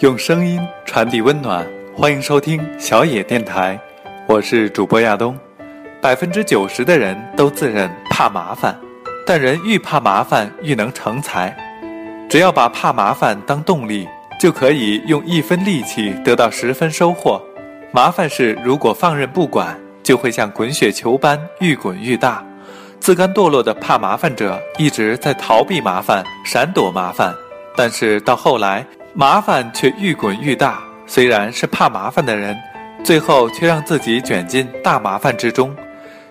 用声音传递温暖，欢迎收听小野电台，我是主播亚东。百分之九十的人都自认怕麻烦，但人愈怕麻烦愈能成才。只要把怕麻烦当动力，就可以用一分力气得到十分收获。麻烦事如果放任不管，就会像滚雪球般愈滚愈大。自甘堕落的怕麻烦者一直在逃避麻烦、闪躲麻烦，但是到后来。麻烦却愈滚愈大，虽然是怕麻烦的人，最后却让自己卷进大麻烦之中。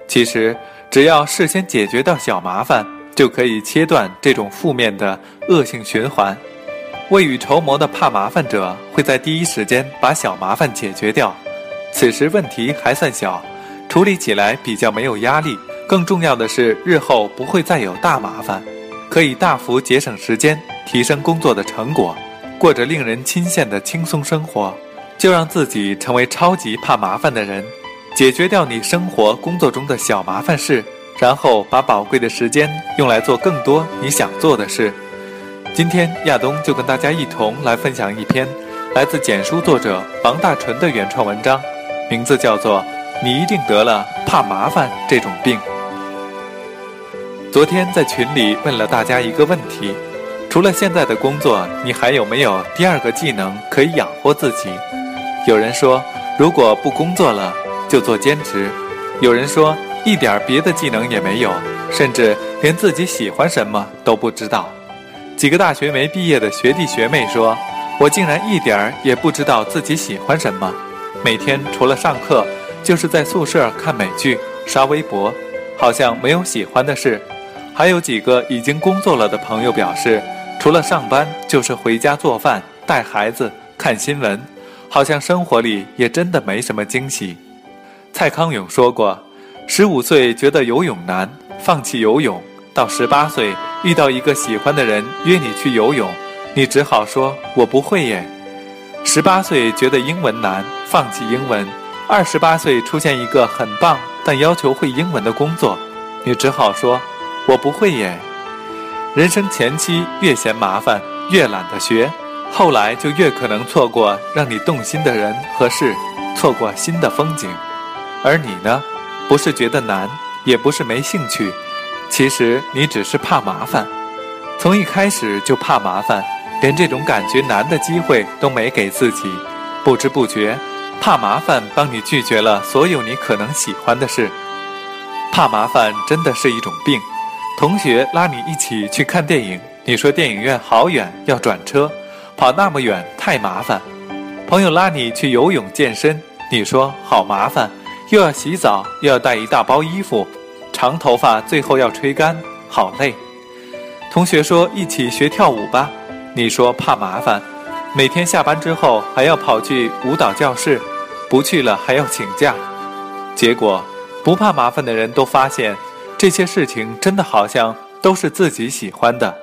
其实，只要事先解决掉小麻烦，就可以切断这种负面的恶性循环。未雨绸缪的怕麻烦者会在第一时间把小麻烦解决掉，此时问题还算小，处理起来比较没有压力。更重要的是，日后不会再有大麻烦，可以大幅节省时间，提升工作的成果。过着令人钦羡的轻松生活，就让自己成为超级怕麻烦的人，解决掉你生活工作中的小麻烦事，然后把宝贵的时间用来做更多你想做的事。今天亚东就跟大家一同来分享一篇来自简书作者王大纯的原创文章，名字叫做《你一定得了怕麻烦这种病》。昨天在群里问了大家一个问题。除了现在的工作，你还有没有第二个技能可以养活自己？有人说，如果不工作了，就做兼职；有人说，一点别的技能也没有，甚至连自己喜欢什么都不知道。几个大学没毕业的学弟学妹说：“我竟然一点儿也不知道自己喜欢什么，每天除了上课，就是在宿舍看美剧、刷微博，好像没有喜欢的事。”还有几个已经工作了的朋友表示。除了上班，就是回家做饭、带孩子、看新闻，好像生活里也真的没什么惊喜。蔡康永说过：“十五岁觉得游泳难，放弃游泳；到十八岁遇到一个喜欢的人约你去游泳，你只好说我不会耶。十八岁觉得英文难，放弃英文；二十八岁出现一个很棒但要求会英文的工作，你只好说我不会耶。”人生前期越嫌麻烦，越懒得学，后来就越可能错过让你动心的人和事，错过新的风景。而你呢，不是觉得难，也不是没兴趣，其实你只是怕麻烦。从一开始就怕麻烦，连这种感觉难的机会都没给自己，不知不觉，怕麻烦帮你拒绝了所有你可能喜欢的事。怕麻烦真的是一种病。同学拉你一起去看电影，你说电影院好远，要转车，跑那么远太麻烦。朋友拉你去游泳健身，你说好麻烦，又要洗澡，又要带一大包衣服，长头发最后要吹干，好累。同学说一起学跳舞吧，你说怕麻烦，每天下班之后还要跑去舞蹈教室，不去了还要请假。结果，不怕麻烦的人都发现。这些事情真的好像都是自己喜欢的，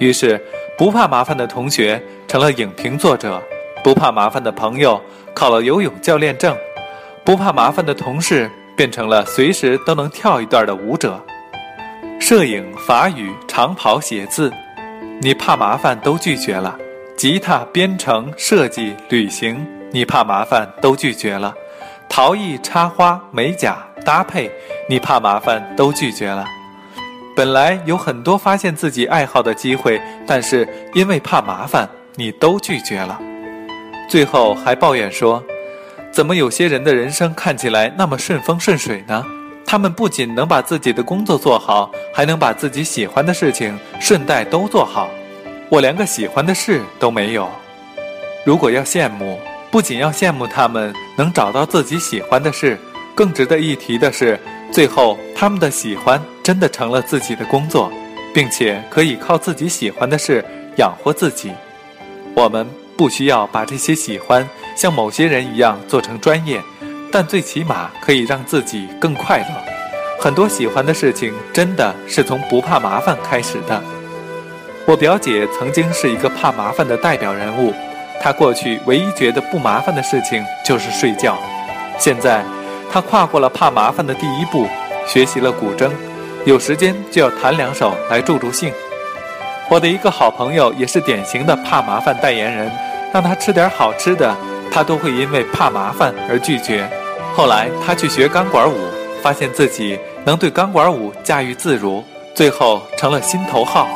于是不怕麻烦的同学成了影评作者，不怕麻烦的朋友考了游泳教练证，不怕麻烦的同事变成了随时都能跳一段的舞者。摄影、法语、长跑、写字，你怕麻烦都拒绝了；吉他、编程、设计、旅行，你怕麻烦都拒绝了；陶艺、插花、美甲。搭配，你怕麻烦都拒绝了。本来有很多发现自己爱好的机会，但是因为怕麻烦，你都拒绝了。最后还抱怨说：“怎么有些人的人生看起来那么顺风顺水呢？他们不仅能把自己的工作做好，还能把自己喜欢的事情顺带都做好。我连个喜欢的事都没有。如果要羡慕，不仅要羡慕他们能找到自己喜欢的事。”更值得一提的是，最后他们的喜欢真的成了自己的工作，并且可以靠自己喜欢的事养活自己。我们不需要把这些喜欢像某些人一样做成专业，但最起码可以让自己更快乐。很多喜欢的事情真的是从不怕麻烦开始的。我表姐曾经是一个怕麻烦的代表人物，她过去唯一觉得不麻烦的事情就是睡觉，现在。她跨过了怕麻烦的第一步，学习了古筝，有时间就要弹两首来助助兴。我的一个好朋友也是典型的怕麻烦代言人，让他吃点好吃的，他都会因为怕麻烦而拒绝。后来他去学钢管舞，发现自己能对钢管舞驾驭自如，最后成了心头好。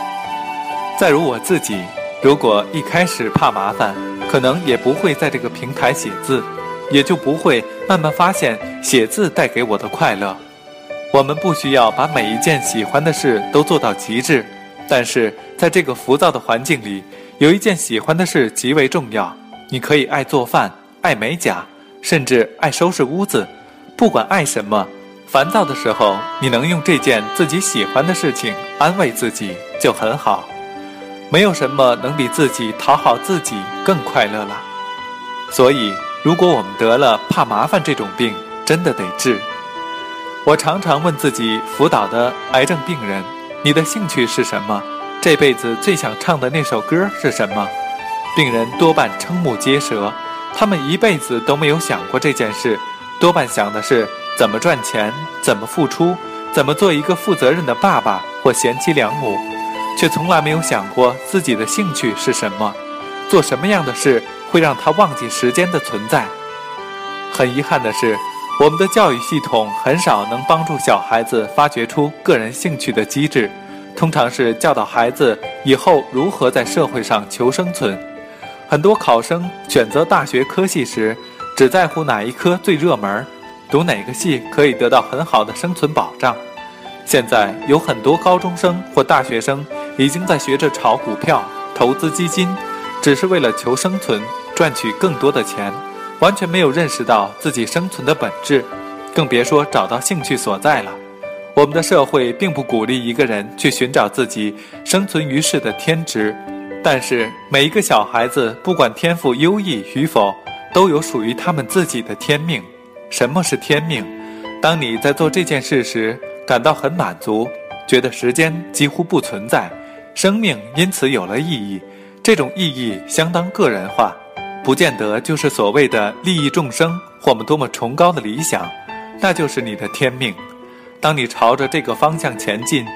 再如我自己，如果一开始怕麻烦，可能也不会在这个平台写字，也就不会慢慢发现写字带给我的快乐。我们不需要把每一件喜欢的事都做到极致，但是在这个浮躁的环境里，有一件喜欢的事极为重要。你可以爱做饭，爱美甲，甚至爱收拾屋子。不管爱什么，烦躁的时候，你能用这件自己喜欢的事情安慰自己，就很好。没有什么能比自己讨好自己更快乐了。所以，如果我们得了怕麻烦这种病，真的得治。我常常问自己辅导的癌症病人：“你的兴趣是什么？这辈子最想唱的那首歌是什么？”病人多半瞠目结舌，他们一辈子都没有想过这件事，多半想的是怎么赚钱、怎么付出、怎么做一个负责任的爸爸或贤妻良母，却从来没有想过自己的兴趣是什么，做什么样的事会让他忘记时间的存在。很遗憾的是。我们的教育系统很少能帮助小孩子发掘出个人兴趣的机制，通常是教导孩子以后如何在社会上求生存。很多考生选择大学科系时，只在乎哪一科最热门，读哪个系可以得到很好的生存保障。现在有很多高中生或大学生已经在学着炒股票、投资基金，只是为了求生存，赚取更多的钱。完全没有认识到自己生存的本质，更别说找到兴趣所在了。我们的社会并不鼓励一个人去寻找自己生存于世的天职，但是每一个小孩子，不管天赋优异与否，都有属于他们自己的天命。什么是天命？当你在做这件事时，感到很满足，觉得时间几乎不存在，生命因此有了意义。这种意义相当个人化。不见得就是所谓的利益众生或我们多么崇高的理想，那就是你的天命。当你朝着这个方向前进，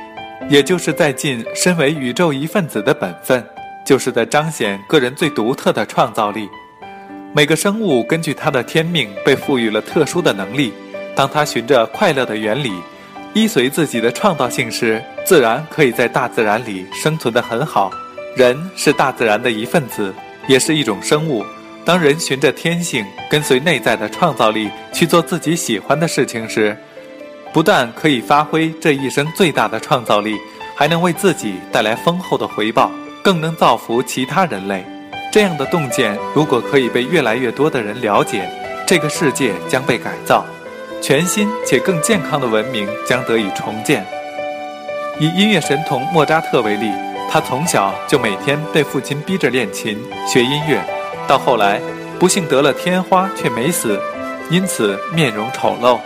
也就是在尽身为宇宙一份子的本分，就是在彰显个人最独特的创造力。每个生物根据它的天命被赋予了特殊的能力，当它循着快乐的原理，依随自己的创造性时，自然可以在大自然里生存得很好。人是大自然的一份子，也是一种生物。当人循着天性，跟随内在的创造力去做自己喜欢的事情时，不但可以发挥这一生最大的创造力，还能为自己带来丰厚的回报，更能造福其他人类。这样的洞见，如果可以被越来越多的人了解，这个世界将被改造，全新且更健康的文明将得以重建。以音乐神童莫扎特为例，他从小就每天被父亲逼着练琴学音乐。到后来，不幸得了天花，却没死，因此面容丑陋，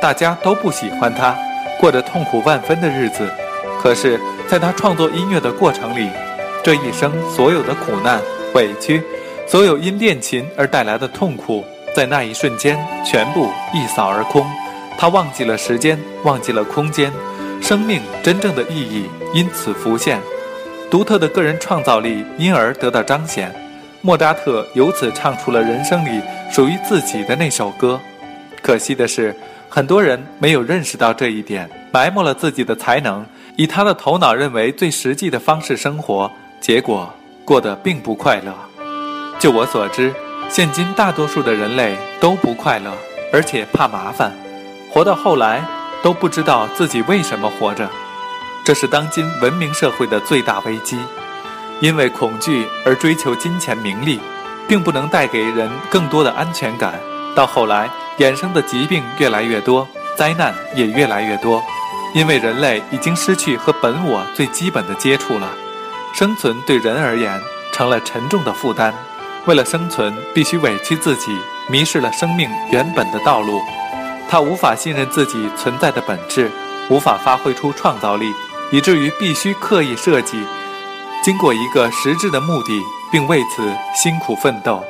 大家都不喜欢他，过着痛苦万分的日子。可是，在他创作音乐的过程里，这一生所有的苦难、委屈，所有因练琴而带来的痛苦，在那一瞬间全部一扫而空。他忘记了时间，忘记了空间，生命真正的意义因此浮现，独特的个人创造力因而得到彰显。莫扎特由此唱出了人生里属于自己的那首歌，可惜的是，很多人没有认识到这一点，埋没了自己的才能，以他的头脑认为最实际的方式生活，结果过得并不快乐。就我所知，现今大多数的人类都不快乐，而且怕麻烦，活到后来都不知道自己为什么活着，这是当今文明社会的最大危机。因为恐惧而追求金钱名利，并不能带给人更多的安全感。到后来，衍生的疾病越来越多，灾难也越来越多。因为人类已经失去和本我最基本的接触了，生存对人而言成了沉重的负担。为了生存，必须委屈自己，迷失了生命原本的道路。他无法信任自己存在的本质，无法发挥出创造力，以至于必须刻意设计。经过一个实质的目的，并为此辛苦奋斗，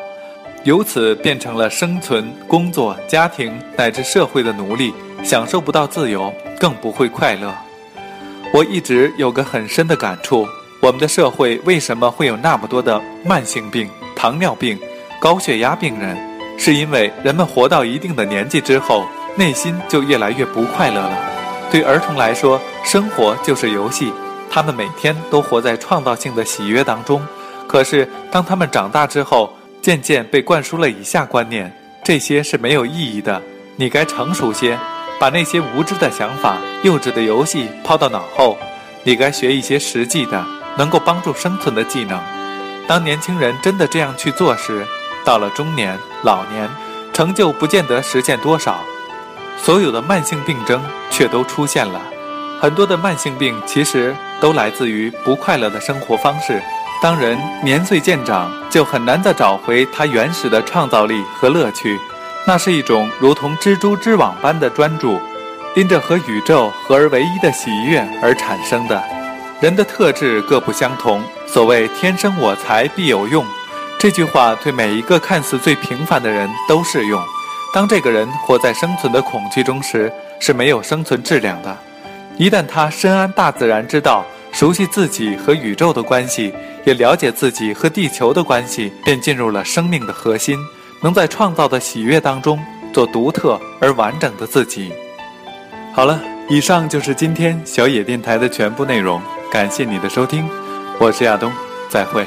由此变成了生存、工作、家庭乃至社会的奴隶，享受不到自由，更不会快乐。我一直有个很深的感触：我们的社会为什么会有那么多的慢性病？糖尿病、高血压病人，是因为人们活到一定的年纪之后，内心就越来越不快乐了。对儿童来说，生活就是游戏，他们每天都活在创造性的喜悦当中。可是，当他们长大之后，渐渐被灌输了以下观念：这些是没有意义的，你该成熟些，把那些无知的想法、幼稚的游戏抛到脑后，你该学一些实际的、能够帮助生存的技能。当年轻人真的这样去做时，到了中年、老年，成就不见得实现多少，所有的慢性病症却都出现了。很多的慢性病其实都来自于不快乐的生活方式。当人年岁渐长，就很难再找回他原始的创造力和乐趣。那是一种如同蜘蛛织网般的专注，因着和宇宙合而为一的喜悦而产生的。人的特质各不相同，所谓“天生我材必有用”，这句话对每一个看似最平凡的人都适用。当这个人活在生存的恐惧中时，是没有生存质量的。一旦他深谙大自然之道，熟悉自己和宇宙的关系，也了解自己和地球的关系，便进入了生命的核心，能在创造的喜悦当中做独特而完整的自己。好了，以上就是今天小野电台的全部内容。感谢你的收听，我是亚东，再会。